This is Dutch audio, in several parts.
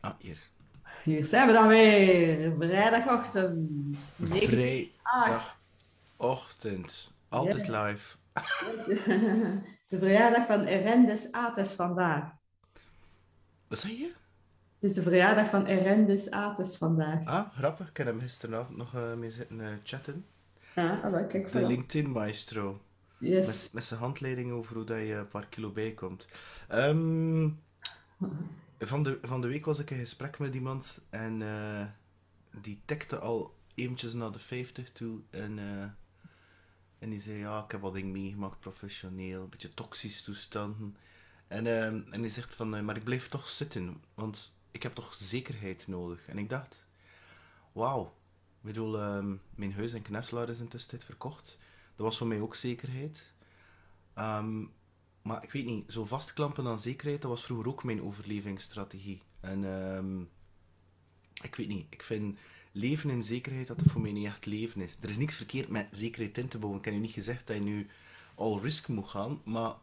Ah, hier. Hier zijn we dan weer. Vrijdagochtend. Vrijdagochtend. Altijd Yes. live. De verjaardag van Erendis Ates vandaag. Wat zei je? Het is de verjaardag van Erendis Ates vandaag. Ah, grappig. Ik heb hem gisteravond nog eh, mee zitten eh, chatten. Ja, ah, wel, kijk De. LinkedIn maestro. Yes. Met, met zijn handleiding over hoe dat je een paar kilo bijkomt. Ehm, van, de, van de week was ik in gesprek met iemand en eh, die tikte al eventjes naar de 50 toe. En, eh, en die zei, ja, ik heb wat dingen meegemaakt professioneel, een beetje toxische toestanden. En, ehm, en die zegt van, eh, maar ik blijf toch zitten, want ik heb toch zekerheid nodig. En ik dacht, wauw. Ik bedoel, ehm, mijn huis in Knesselaar is intussen verkocht. Dat was voor mij ook zekerheid. Ehm, maar ik weet niet, zo vastklampen aan zekerheid, dat was vroeger ook mijn overlevingsstrategie. En ehm, ik weet niet, ik vind leven in zekerheid dat het voor mij niet echt leven is. Er is niks verkeerd met zekerheid in te bouwen. Ik heb je niet gezegd dat je nu all risk moet gaan, maar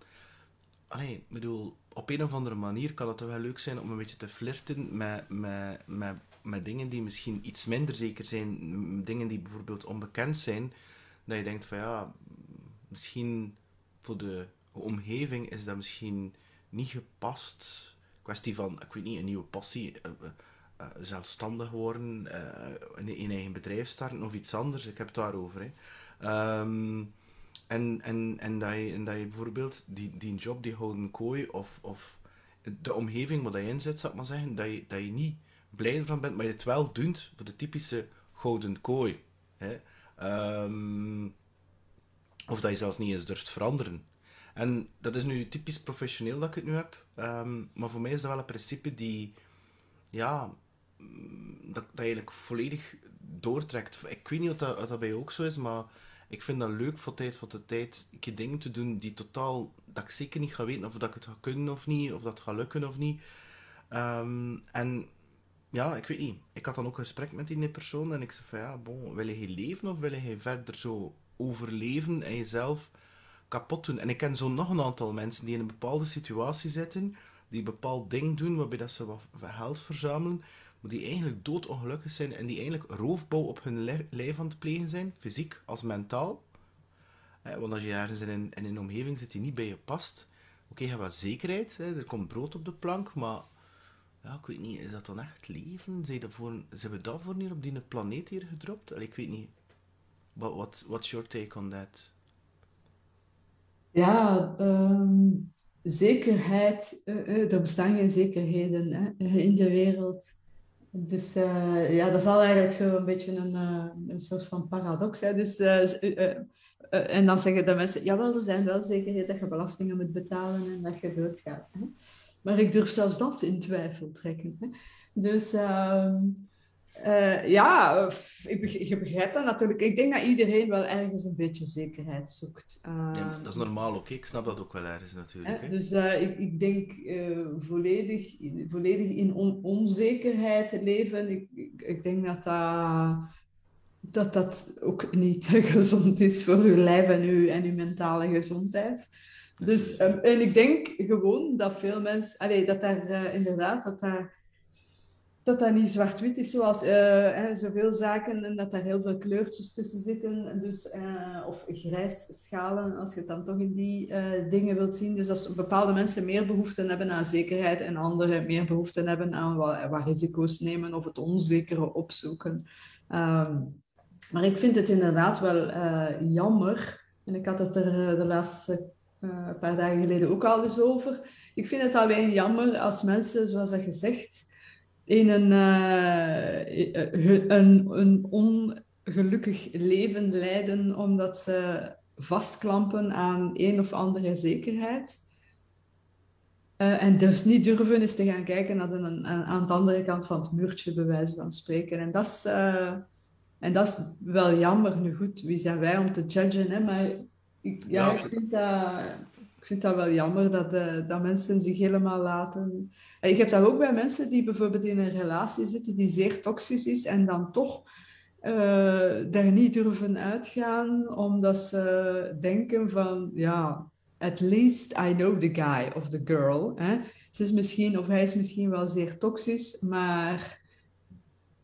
allee, bedoel, op een of andere manier kan het wel leuk zijn om een beetje te flirten met, met, met, met dingen die misschien iets minder zeker zijn, dingen die bijvoorbeeld onbekend zijn, dat je denkt van ja, misschien voor de omgeving is dat misschien niet gepast. Kwestie van, ik weet niet, een nieuwe passie, eh, eh, eh, zelfstandig worden, een, een eigen bedrijf starten of iets anders. Ik heb het daarover. Hè. Ehm, en, en, en, dat je, en dat je bijvoorbeeld die, die job, die houden kooi of, of de omgeving waar je in zit, zou ik maar zeggen, dat je, dat je niet blij ervan bent, maar je het wel doet voor de typische gouden kooi. Hè. Ehm, of dat je zelfs niet eens durft veranderen. En dat is nu typisch professioneel dat ik het nu heb. Ehm, maar voor mij is dat wel een principe die, ja, mm, dat, eigenlijk volledig doortrekt. Ik weet niet of dat, dat bij jou ook zo is, maar ik vind dat leuk voor tijd voor de tijd keer dingen te doen die totaal, dat ik zeker niet ga weten of dat ik het ga kunnen of niet, of dat het gaat lukken of niet. Ehm, en ja, ik weet niet. Ik had dan ook een gesprek met die persoon en ik zei van ja, bon, wil je leven of wil je verder zo overleven en jezelf kapot doen? En ik ken zo nog een aantal mensen die in een bepaalde situatie zitten, die een bepaald ding doen waarbij dat ze wat geld verzamelen, maar die eigenlijk doodongelukkig zijn en die eigenlijk roofbouw op hun li- lijf aan het plegen zijn, fysiek als mentaal. Want als je ergens in een, in een omgeving zit die niet bij je past, oké, je hebt wat zekerheid, hè, er komt brood op de plank, maar ja, ik weet niet, is dat dan echt leven? Zijn, dat voor, zijn we daarvoor niet op die planeet hier gedropt? Ik weet niet. What, what, what's your take on that? Ja, ehm, zekerheid. eh, eh, er bestaan geen zekerheden hè, in de wereld. Dus eh, ja, dat is al eigenlijk zo een beetje een, een soort van paradox. Hè. Dus, en dan zeggen de mensen, jawel, er zijn wel zekerheden dat je belastingen moet betalen en dat je doodgaat. Hè. Maar ik durf zelfs dat in twijfel trekken. Hè. Dus ehm, eh, ja, f- ik je begrijpt dat natuurlijk. Ik denk dat iedereen wel ergens een beetje zekerheid zoekt. Ja, Ehm, dat is normaal, oké? Ik snap dat ook wel ergens natuurlijk. Hè? Dus eh, ik, ik denk eh, volledig, volledig in on- onzekerheid leven. Ik, ik, ik denk dat dat, dat dat ook niet gezond is voor uw lijf en uw, en uw mentale gezondheid. Dus, ehm, en ik denk gewoon dat veel mensen, allee, dat daar eh, inderdaad, dat daar, dat dat niet zwart-wit is zoals eh, zoveel zaken en dat daar heel veel kleurtjes tussen zitten. Dus, eh, of grijs schalen, als je het dan toch in die eh, dingen wilt zien. Dus als bepaalde mensen meer behoefte hebben aan zekerheid en anderen meer behoefte hebben aan wat, wat risico's nemen of het onzekere opzoeken. Ehm, maar ik vind het inderdaad wel jammer, en ik had het er de laatste paar dagen geleden ook al eens over. Ik vind het alleen jammer als mensen, zoals dat gezegd, in een, eh, hun- een, een ongelukkig leven leiden omdat ze vastklampen aan een of andere zekerheid. Eh, en dus niet durven eens te gaan kijken naar de, aan, de andere kant van het muurtje, bij wijze van spreken. En dat is, eh, en dat is wel jammer. Nu goed, wie zijn wij om te judgen? Hè? Maar ik, ja, ik, vind dat, ik vind dat wel jammer dat, eh, dat mensen zich helemaal laten. Ik heb dat ook bij mensen die bijvoorbeeld in een relatie zitten die zeer toxisch is en dan toch eh, daar niet durven uitgaan, omdat ze denken van, ja, at least I know the guy of the girl. Hè? ze is misschien, of hij is misschien wel zeer toxisch, maar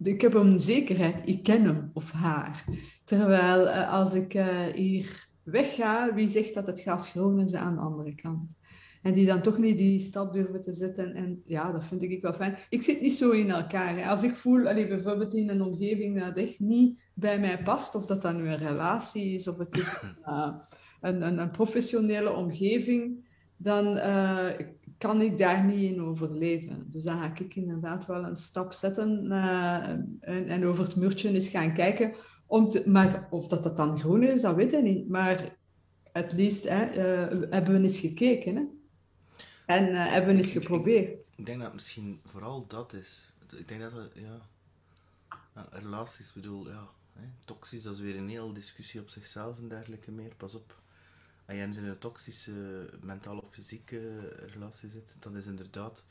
ik heb een zekerheid, ik ken hem of haar. Terwijl uh, als ik uh, hier wegga, wie zegt dat het gas groen is aan de andere kant? En die dan toch niet die stap durven te zetten. En ja, dat vind ik wel fijn. Ik zit niet zo in elkaar. Hè. Als ik voel, allee, bijvoorbeeld in een omgeving dat echt niet bij mij past, of dat dan nu een relatie is, of het is uh, een, een, een, professionele omgeving, dan uh, kan ik daar niet in overleven. Dus dan ga ik inderdaad wel een stap zetten uh, en, en, over het muurtje eens gaan kijken. Om te, maar of dat, dat dan groen is, dat weet ik niet. Maar het liefst hè, hebben we eens gekeken. Hè? En uh, hebben we eens geprobeerd. Ik, denk dat misschien vooral dat is. Ik denk dat het, ja, ja relaties, bedoel, ja, hè, toxisch, dat is weer een hele discussie op zichzelf en dergelijke meer. Pas op. Als je in een toxische mentale of fysieke relatie zit, dan is inderdaad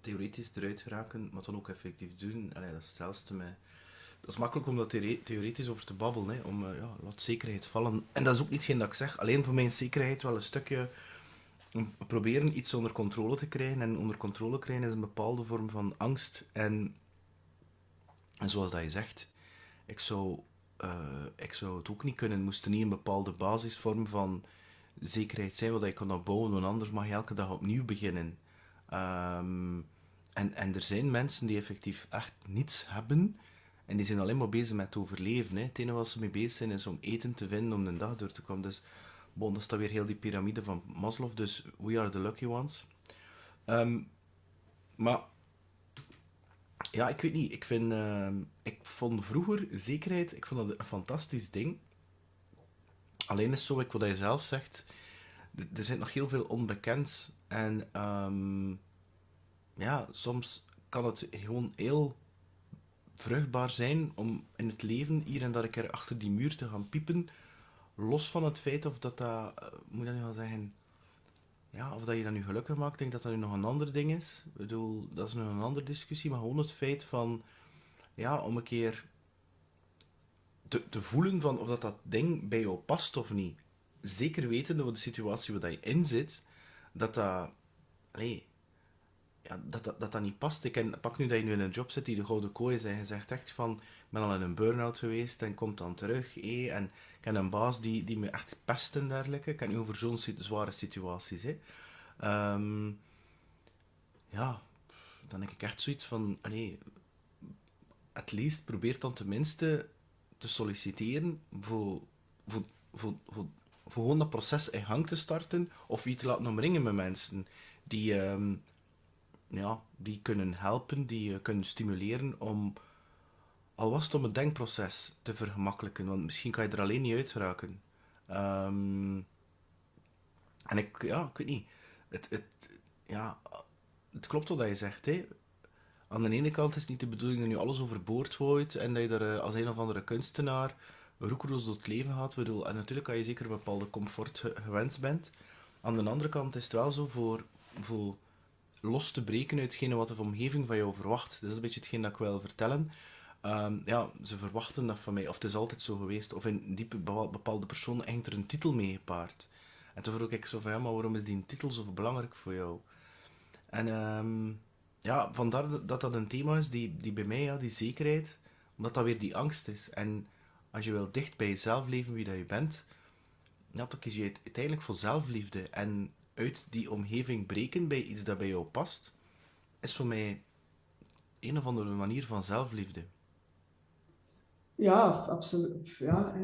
theoretisch eruit geraken, maar dan ook effectief doen. Allee, dat is hetzelfde met... Dat is makkelijk om dat theoretisch over te babbelen, hè, om, uh, ja, laat zekerheid vallen. En dat is ook niet geen dat ik zeg. Alleen voor mijn zekerheid wel een stukje proberen iets onder controle te krijgen. En onder controle krijgen is een bepaalde vorm van angst. En, en zoals dat je zegt, ik zou, uh, ik zou het ook niet kunnen. moest er niet een bepaalde basisvorm van zekerheid zijn, wat je kan opbouwen, want anders mag je elke dag opnieuw beginnen. Um, en, en er zijn mensen die effectief echt niets hebben. En die zijn alleen maar bezig met overleven. Hè. Het enige wat ze mee bezig zijn is om eten te vinden om de dag door te komen. Dus Bon, dat weer heel die piramide van Maslow, dus we are the lucky ones. Um, maar, ja, ik weet niet. Ik, vind, uh, ik vond vroeger zekerheid, ik vond dat een fantastisch ding. Alleen is zo, ik, wat je zelf zegt, er zit nog heel veel onbekend. En um, ja, soms kan het gewoon heel vruchtbaar zijn om in het leven hier en daar een keer achter die muur te gaan piepen los van het feit of dat dat, uh, moet dat nu gaan zeggen, ja, of dat je dat nu gelukkig maakt, denk dat dat nu nog een ander ding is. Ik bedoel, dat is nog een andere discussie, maar gewoon het feit van, ja, om een keer te, te voelen van of dat dat ding bij jou past of niet. Zeker weten door de situatie waar je in zit, dat dat, ja, dat, dat, dat niet past. Ik ken, pak nu dat je nu in een job zit die de gouden kooi is en je zegt echt van, ik ben al in een burn-out geweest en komt dan terug. Eh, en ik heb een baas die, die me echt pest en dergelijke. Ik heb nu over zo'n zware situaties. Hè. Um, ja, dan denk ik echt zoiets van, nee, het least probeer dan tenminste te solliciteren voor, voor, voor, voor, gewoon dat proces in gang te starten of je te laten omringen met mensen die, um, ja, die kunnen helpen, die je kunnen stimuleren om al was het om het denkproces te vergemakkelijken, want misschien kan je er alleen niet uit raken. Um, en ik, ja, ik weet niet. Het, het, ja, het klopt wat je zegt. Hè. Aan de ene kant is het niet de bedoeling dat je alles overboord gooit en dat je er eh, als een of andere kunstenaar roekeloos door het leven gaat. Bedoel, en natuurlijk kan je zeker een bepaalde comfort gewend bent. Aan de andere kant is het wel zo voor, voor los te breken uit wat de omgeving van jou verwacht. Dat is een beetje hetgeen dat ik wil vertellen. Um, ja, ze verwachten dat van mij, of het is altijd zo geweest, of in die bepaalde persoon hangt er een titel mee gepaard. En toen vroeg ik zo van, ja, maar waarom is die titel zo belangrijk voor jou? En um, ja, vandaar dat dat een thema is die, die bij mij, ja, die zekerheid, omdat dat weer die angst is. En als je wil dicht bij jezelf leven wie dat je bent, ja, dan kies je uiteindelijk voor zelfliefde. En uit die omgeving breken bij iets dat bij jou past, is voor mij een of andere manier van zelfliefde. Ja, absoluut. Ja,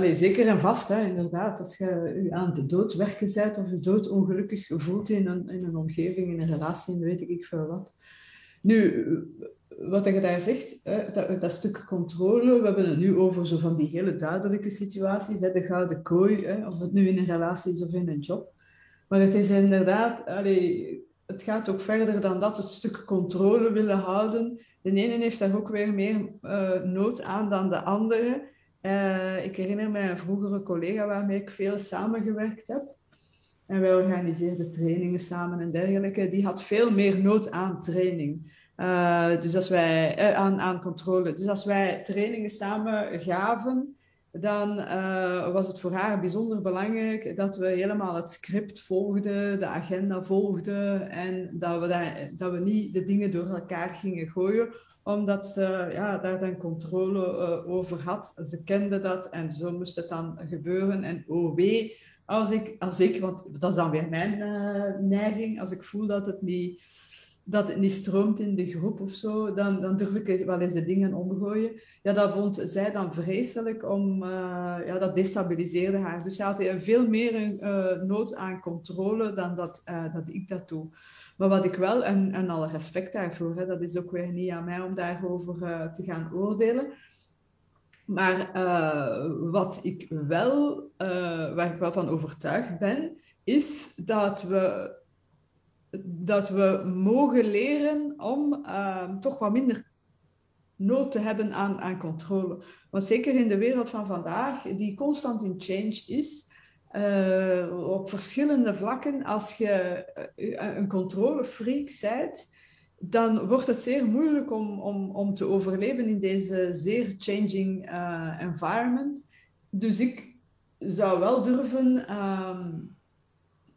uh, zeker en vast, hè, inderdaad. Als je aan de dood werken bent of je dood ongelukkig voelt in een, in een omgeving, in een relatie, weet ik veel wat. Nu, wat je daar zegt, hè, dat, dat, stuk controle, we hebben het nu over zo van die hele duidelijke situaties, hè, de gouden kooi, hè, of het nu in een relatie is of in een job. Maar het is inderdaad, allee, het gaat ook verder dan dat, het stuk controle willen houden de ene heeft daar ook weer meer uh, nood aan dan de andere. Uh, ik herinner me een vroegere collega waarmee ik veel samengewerkt heb. En wij organiseerden trainingen samen en dergelijke. Die had veel meer nood aan training. Uh, dus als wij, aan, aan controle. Dus als wij trainingen samen gaven, dan uh, was het voor haar bijzonder belangrijk dat we helemaal het script volgden, de agenda volgden en dat we, daar, dat we niet de dingen door elkaar gingen gooien, omdat ze ja, daar dan controle uh, over had. Ze kende dat en zo moest het dan gebeuren. En oh wee, als ik, als ik want dat is dan weer mijn uh, neiging, als ik voel dat het niet dat het niet stroomt in de groep of zo, dan, dan durf ik wel eens de dingen omgooien. Ja, dat vond zij dan vreselijk, om, uh, ja, dat destabiliseerde haar. Dus zij had veel meer een uh, nood aan controle dan dat, uh, dat ik dat doe. Maar wat ik wel, en, en alle respect daarvoor, hè, dat is ook weer niet aan mij om daarover te gaan oordelen. Maar wat ik wel, waar ik wel van overtuigd ben, is dat we dat we mogen leren om uh, toch wat minder nood te hebben aan, aan controle. Want zeker in de wereld van vandaag, die constant in change is, uh, op verschillende vlakken, als je uh, een controlefreak bent, dan wordt het zeer moeilijk om, om, om te overleven in deze zeer changing uh, environment. Dus ik zou wel durven ehm,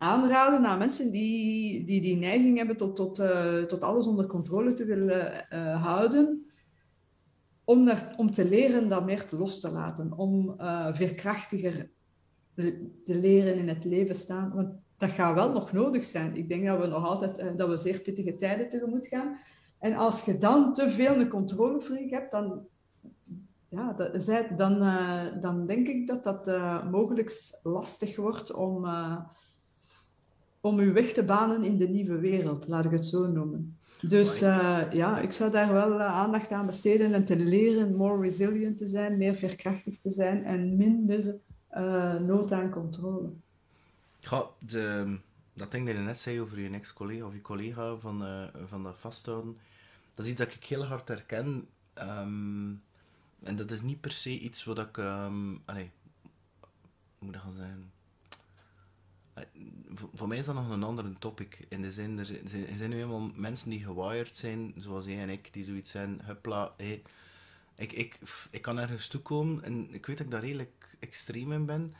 aanraden aan mensen die die, die neiging hebben tot, tot, uh, tot alles onder controle te willen uh, houden, om, om te leren dat meer los te laten, om uh, veerkrachtiger te leren in het leven staan. Want dat gaat wel nog nodig zijn. Ik denk dat we nog altijd dat we zeer pittige tijden tegemoet gaan. En als je dan te veel een controlefreak hebt, dan, ja, dan, dan denk ik dat dat mogelijk lastig wordt om om u weg te banen in de nieuwe wereld, laat ik het zo noemen. Dus uh, ja, ik zou daar wel uh, aandacht aan besteden en te leren more resilient te zijn, meer veerkrachtig te zijn en minder uh, nood aan controle. Ja, de, dat ding dat je net zei over je ex-collega of je collega van, van dat vasthouden, dat is iets dat ik heel hard herken. Um, en dat is niet per se iets wat ik... Um, allee, hoe moet dat gaan zijn? Voor mij is dat nog een andere topic. In de zin, er zijn, nu helemaal mensen die gewired zijn, zoals jij en ik, die zoiets zijn, hupla, hey, ik, ik, ik kan ergens toekomen en ik weet dat ik daar redelijk extreem in ben.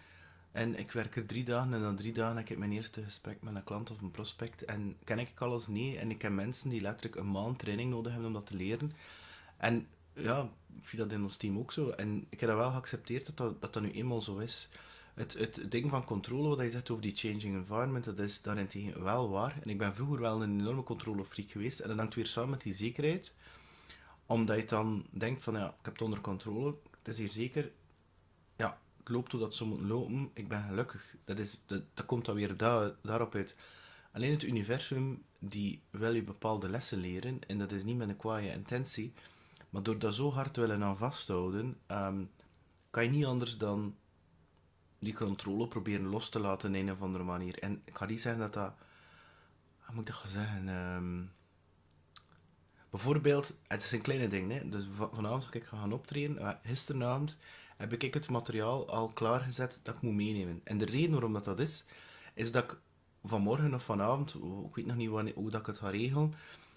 En ik werk er drie dagen en dan drie dagen heb ik mijn eerste gesprek met een klant of een prospect. En ken ik alles? Nee. En ik heb mensen die letterlijk een maand training nodig hebben om dat te leren. En ja, ik vind dat in ons team ook zo. En ik heb dat wel geaccepteerd dat, dat, dat nu eenmaal zo is het, het ding van controle, wat je zegt over die changing environment, dat is daarentegen wel waar. En ik ben vroeger wel een enorme controlefreak geweest. En dat hangt weer samen met die zekerheid. Omdat je dan denkt van, ja, ik heb het onder controle. Het is hier zeker. Ja, het loopt dat zo moet lopen. Ik ben gelukkig. Dat, is, dat, dat komt dan weer daar, daarop uit. Alleen het universum, die wil je bepaalde lessen leren. En dat is niet met een kwaaie intentie. Maar door dat zo hard te willen aan vasthouden, um, kan je niet anders dan die controle proberen los te laten in een of andere manier. En ik ga niet zeggen dat dat... Hoe moet ik dat gaan zeggen? Um, bijvoorbeeld, het is een kleine ding. Hè? Dus vanavond ga ik gaan optreden. Uh, gisteravond heb ik het materiaal al klaargezet dat ik moet meenemen. En de reden waarom dat, dat is, is dat ik vanmorgen of vanavond, ik weet nog niet wanneer, hoe dat ik het ga regelen,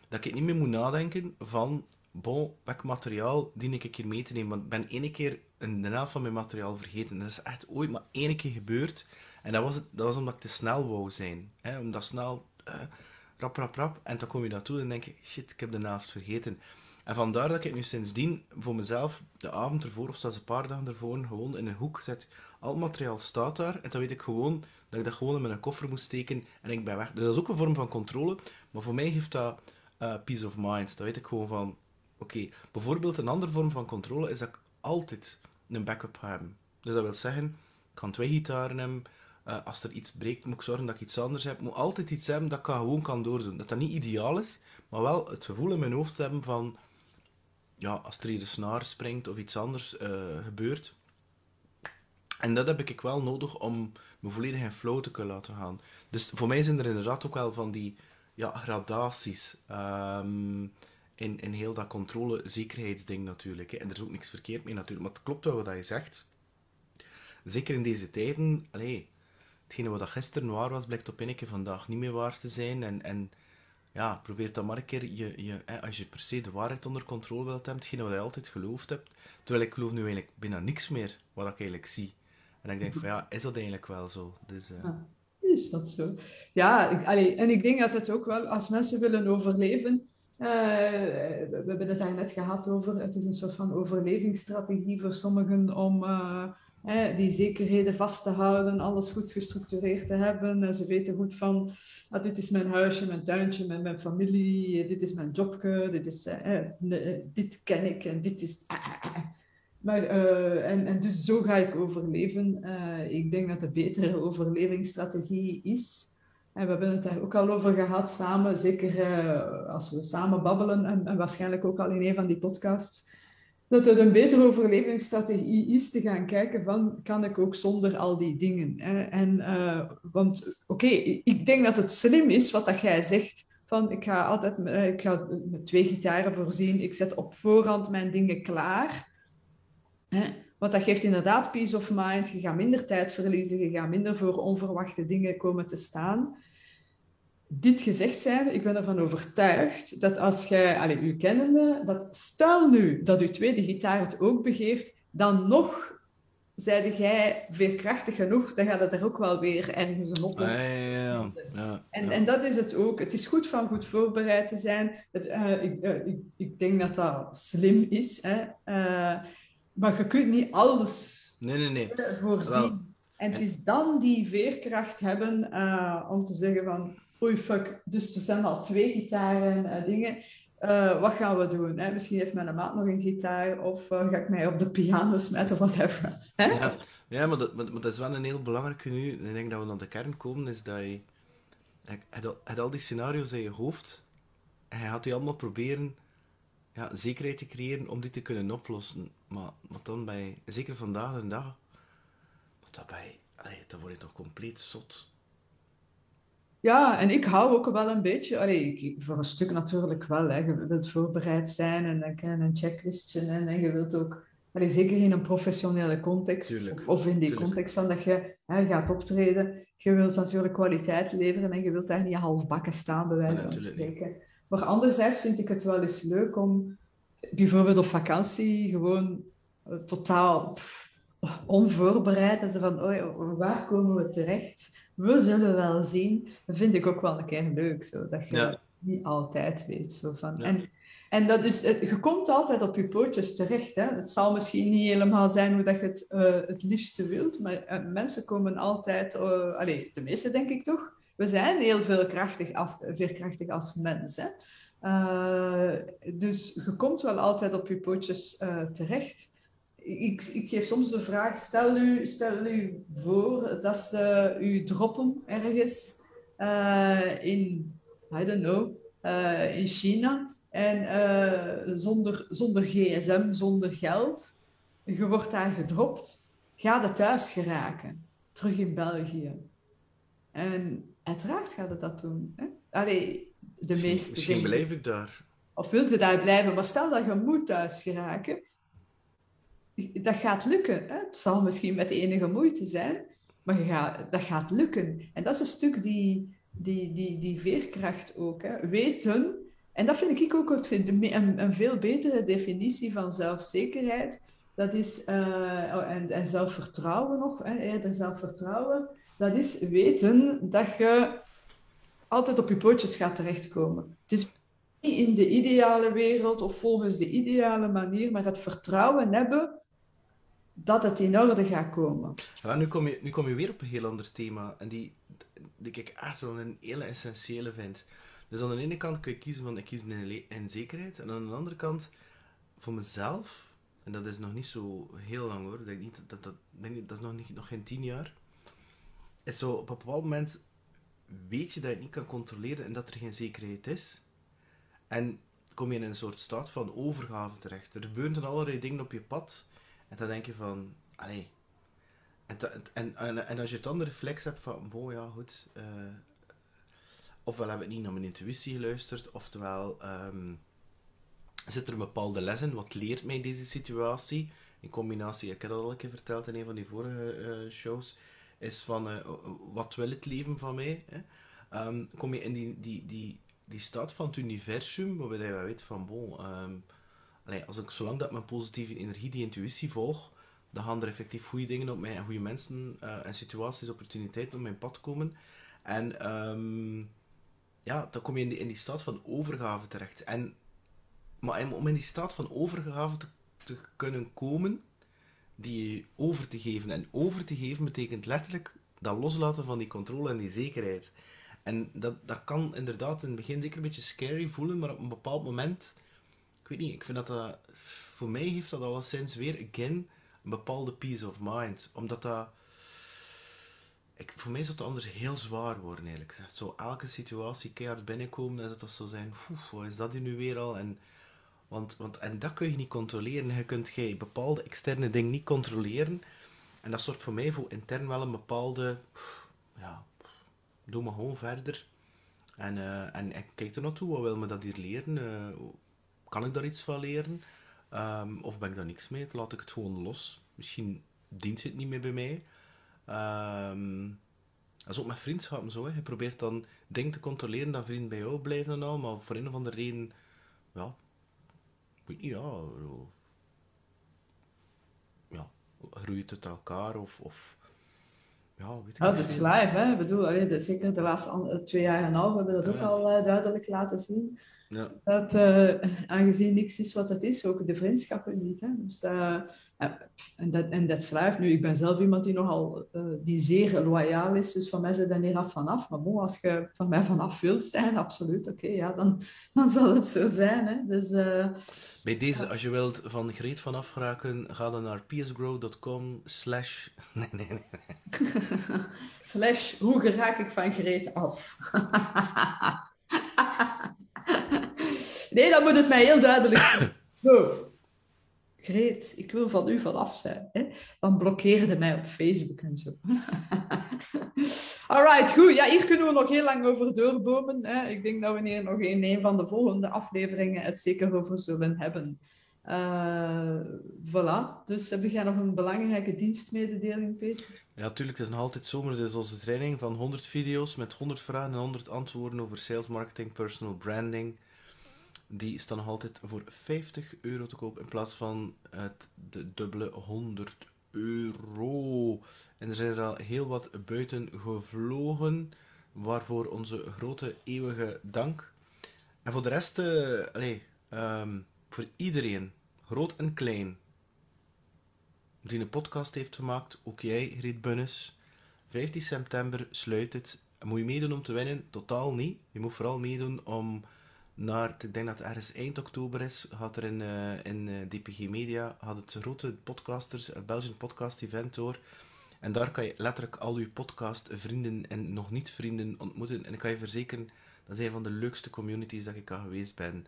dat ik niet meer moet nadenken van bon, welk materiaal dien ik hier mee te nemen? Want ik ben één keer een, de van mijn materiaal vergeten. Dat is echt ooit maar één keer gebeurd. En dat was, het, dat was omdat ik te snel wou zijn. Hè? Omdat snel, uh, rap, rap, rap. En dan kom je naartoe en denk je, shit, ik heb de helft vergeten. En vandaar dat ik nu sindsdien voor mezelf de avond ervoor, of zelfs een paar dagen ervoor, gewoon in een hoek zet. Al het materiaal staat daar. En dan weet ik gewoon dat ik dat gewoon in mijn koffer moet steken en ik ben weg. Dus dat is ook een vorm van controle. Maar voor mij geeft dat uh, peace of mind. Dan weet ik gewoon van, Oké, bijvoorbeeld een andere vorm van controle is dat ik altijd een backup heb. Dus dat wil zeggen, ik kan twee gitaren hebben. Uh, als er iets breekt, moet ik zorgen dat ik iets anders heb. Moet altijd iets hebben dat ik gewoon kan doordoen. Dat dat niet ideaal is, maar wel het gevoel in mijn hoofd hebben van... Ja, als er hier een snaar springt of iets anders uh, gebeurt... En dat heb ik wel nodig om me volledig in flow te kunnen laten gaan. Dus voor mij zijn er inderdaad ook wel van die ja, gradaties. Um, in, in heel dat controle-zekerheidsding natuurlijk. Hè. En er is ook niks verkeerd mee natuurlijk. Maar het klopt wel wat je zegt. Zeker in deze tijden, allee, hetgene wat gisteren waar was, blijkt op een keer vandaag niet meer waar te zijn. En, en ja, probeer dan maar een keer, je, je, hè, als je per se de waarheid onder controle wilt hebben, hetgeen wat je altijd geloofd hebt, terwijl ik geloof nu eigenlijk bijna niks meer wat ik eigenlijk zie. En ik denk van ja, is dat eigenlijk wel zo? Dus, uh... ja, is dat zo? Ja, ik, en ik denk dat het ook wel, als mensen willen overleven, uh, we hebben het daar net gehad over, het is een soort van overlevingsstrategie voor sommigen om uh, die zekerheden vast te houden, alles goed gestructureerd te hebben. En ze weten goed van, ah, dit is mijn huisje, mijn tuintje, mijn, mijn familie, dit is mijn jobje, dit, is, uh, dit ken ik en dit is... Maar, en, en dus zo ga ik overleven. ik denk dat de betere overlevingsstrategie is. En we hebben het daar ook al over gehad samen, zeker als we samen babbelen en, en waarschijnlijk ook al in een van die podcasts dat het een betere overlevingsstrategie is te gaan kijken van, kan ik ook zonder al die dingen? Hè? En, uh, want oké, ik denk dat het slim is wat dat jij zegt, van ik ga altijd ik ga met twee gitaren voorzien, ik zet op voorhand mijn dingen klaar. Hè? Want dat geeft inderdaad peace of mind, je gaat minder tijd verliezen, je gaat minder voor onverwachte dingen komen te staan dit gezegd zijn, ik ben ervan overtuigd dat als jij, allez, u kennende, dat stel nu dat uw tweede gitaar het ook begeeft, dan nog zeide jij veerkrachtig genoeg, dan gaat het er ook wel weer ergens een oplossing. Ah, ja, ja, en, en dat is het ook. Het is goed van goed voorbereid te zijn. Het, uh, ik, uh, ik, ik, denk dat dat slim is. Hè? Uh, maar je kunt niet alles nee, nee, nee. voorzien. Wel. En het is dan die veerkracht hebben om te zeggen van oei fuck, dus er zijn al twee gitaren en uh, dingen. Uh, wat gaan we doen? Hè? Misschien heeft mijn maat nog een gitaar of uh, ga ik mij op de piano smijten of wat even. Hè? Ja, ja maar, dat, maar, dat is wel een heel belangrijke nu. Ik denk dat we naar de kern komen, is dat je... Hebt al die scenario's in je hoofd en je gaat die allemaal proberen ja, zekerheid te creëren om die te kunnen oplossen. Maar, maar dan bij, zeker vandaag de dag, dat, bij, allee, dan word je toch compleet zot. Ja, en ik hou ook wel een beetje, allee, ik, voor een stuk natuurlijk wel, hè. je wilt voorbereid zijn en dan een checklistje en, en je wilt ook, allee, zeker in een professionele context, of, of, in die Tuurlijk. context van dat je hè, gaat optreden, je wilt natuurlijk kwaliteit leveren en je wilt daar niet halfbakken staan, bij wijze van spreken. Maar anderzijds vind ik het wel eens leuk om bijvoorbeeld op vakantie gewoon uh, totaal pff, onvoorbereid en ze van, oh, waar komen we terecht? We zullen wel zien. Dat vind ik ook wel een keer leuk, zo, dat je ja. niet altijd weet. Zo van. Ja. En, en dat is, je komt altijd op je pootjes terecht. Hè? Het zal misschien niet helemaal zijn hoe dat je het uh, het liefste wilt, maar uh, mensen komen altijd, uh, allez, de meeste denk ik toch, we zijn heel veelkrachtig als, veerkrachtig als mens. Hè? dus je komt wel altijd op je pootjes terecht ik, ik geef soms de vraag, stel u, stel u voor dat ze u droppen ergens uh, in, I don't know, uh, in China en uh, zonder, zonder gsm, zonder geld. Je wordt daar gedropt, ga het thuis geraken, terug in België. En uiteraard gaat het dat doen. Hè? Allee, de meeste Misschien blijf ik daar. Of wilt je daar blijven, maar stel dat je moet thuis geraken dat gaat lukken. Hè? Het zal misschien met enige moeite zijn, maar je gaat, dat gaat lukken. En dat is een stuk die, die, die, die veerkracht ook. Hè? Weten, en dat vind ik ook een, een veel betere definitie van zelfzekerheid. Dat is, uh, en, en zelfvertrouwen nog, hè? zelfvertrouwen. Dat is weten dat je altijd op je pootjes gaat terechtkomen. Het is niet in de ideale wereld of volgens de ideale manier, maar dat vertrouwen hebben dat het in orde gaat komen. Ja, nu, kom je, nu kom je weer op een heel ander thema. En die, die ik echt wel een hele essentiële vind. Dus aan de ene kant kun je kiezen van ik kies in, zekerheid. En aan de andere kant, voor mezelf, en dat is nog niet zo heel lang hoor, denk niet, dat, dat, denk dat is nog, niet, nog geen tien jaar, is zo op een bepaald moment weet je dat je het niet kan controleren en dat er geen zekerheid is. En kom je in een soort staat van overgave terecht. Er gebeuren allerlei dingen op je pad en dan denk je van, allee. En, en, en, en als je dan de reflex hebt van, boh ja, goed. Uh, ofwel heb ik niet naar mijn intuïtie geluisterd, oftewel um, zit er een bepaalde les in. Wat leert mij deze situatie? In combinatie, ik heb dat al een keer verteld in een van die vorige uh, shows, is van uh, wat wil het leven van mij? Hè? Um, kom je in die, die, die, die staat van het universum, waarbij je weet van, bon, ehm, allee, als ik, zolang dat mijn positieve energie, die intuïtie volg, dan gaan er effectief goede dingen op mij, en goede mensen uh, en situaties, opportuniteiten op mijn pad komen. En um, ja, dan kom je in die, in die staat van overgave terecht. En, maar om in die staat van overgave te, te kunnen komen, die over te geven. En over te geven betekent letterlijk dat loslaten van die controle en die zekerheid. En dat, dat kan inderdaad in het begin zeker een beetje scary voelen, maar op een bepaald moment, ik weet niet, ik vind dat dat, voor mij heeft dat alleszins weer, again, een bepaalde peace of mind. Omdat dat, ik, voor mij zou het anders heel zwaar worden, eerlijk gezegd. Zo elke situatie keihard binnenkomen en dat dat zo zijn, wat is dat hier nu weer al? En, want, want, en dat kun je niet controleren. Je kunt jij bepaalde externe dingen niet controleren. En dat zorgt voor mij voor intern wel een bepaalde, ja, doe maar gewoon verder. En, uh, en, en, kijk er naartoe, wat wil me dat hier leren? Uh, kan ik daar iets van leren? Um, of ben ik daar niks mee? Laat ik het gewoon los. Misschien dient het niet meer bij mij. Um, dat is ook met vriendschappen zo. Hè. Je probeert dan dingen te controleren dat vrienden bij jou blijven en al, maar voor een of andere reden, ja, weet niet, ja, ja, groeit het elkaar of, of ja, weet ik ja, dat is live, hè. Ik bedoel, allee, zeker de laatste twee jaar en een half hebben we dat ook al uh, duidelijk laten zien. Ja. Dat uh, aangezien niks is wat het is, ook de vriendschappen niet. Hè. Dus, uh, en dat, en dat schrijft nu. Ik ben zelf iemand die nogal uh, die zeer loyaal is, dus van mij zit er niet af vanaf. Maar bon, als je van mij vanaf wilt zijn, absoluut, oké, ja, dan, dan zal het zo zijn. Hè. Dus, Bij deze, als je wilt van Greet vanaf raken, ga dan naar psgrow.com slash... Nee, nee, nee. slash, hoe raak ik van Greet af? Nee, dan moet het mij heel duidelijk zijn. Zo. Greet, ik wil van u vanaf zijn. Hè? Dan blokkeerde mij op Facebook en zo. Alright, goed. Ja, hier kunnen we nog heel lang over doorbomen. Hè? Ik denk dat we hier nog in een van de volgende afleveringen het zeker over zullen hebben. Uh, voilà. Dus heb jij nog een belangrijke dienstmededeling, Peter? Ja, natuurlijk. Het is nog altijd zomer. Dit is onze training van 100 video's met 100 vragen en 100 antwoorden over sales, marketing, personal branding die staan nog altijd voor 50 euro te koop in plaats van het de dubbele 100 euro. En er zijn er al heel wat buiten gevlogen, waarvoor onze grote eeuwige dank. En voor de rest, uh, allez, um, voor iedereen, groot en klein, die een podcast heeft gemaakt, ook jij, Riet Bunnes. 15 september sluit het. Moet je meedoen om te winnen? Totaal niet. Je moet vooral meedoen om naar, ik denk dat het ergens eind oktober is, had er in, uh, in eh, DPG Media, had het grote podcasters, het Belgian Podcast Event door. En daar kan je letterlijk al je podcast vrienden en nog niet vrienden ontmoeten. En ik kan je verzekeren, dat een van de leukste communities dat ik al geweest ben.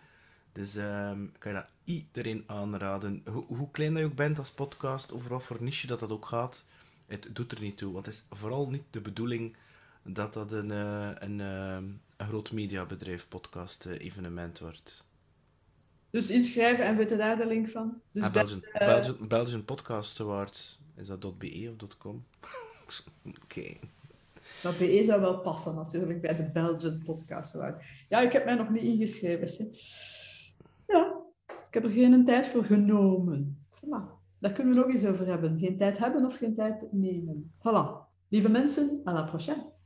Dus um, kan je dat iedereen aanraden. Ho hoe klein dat je ook bent als podcast, of wat voor niche dat dat ook gaat, het doet er niet toe. Want het is vooral niet de bedoeling dat dat een, uh, een, een groot mediabedrijf podcast eh, evenement wordt. Dus inschrijven en weten daar de link van? Dus ah, Belgian, uh, Belgian, Belgian, Podcast Awards. Is dat .be of .com? Oké. Okay. Dat BE zou wel passen natuurlijk bij de Belgian Podcast Award. Ja, ik heb mij nog niet ingeschreven. Ja, ik heb er geen tijd voor genomen. Voilà. Daar kunnen we nog eens over hebben. Geen tijd hebben of geen tijd nemen. Voilà. Lieve mensen, à la prochaine.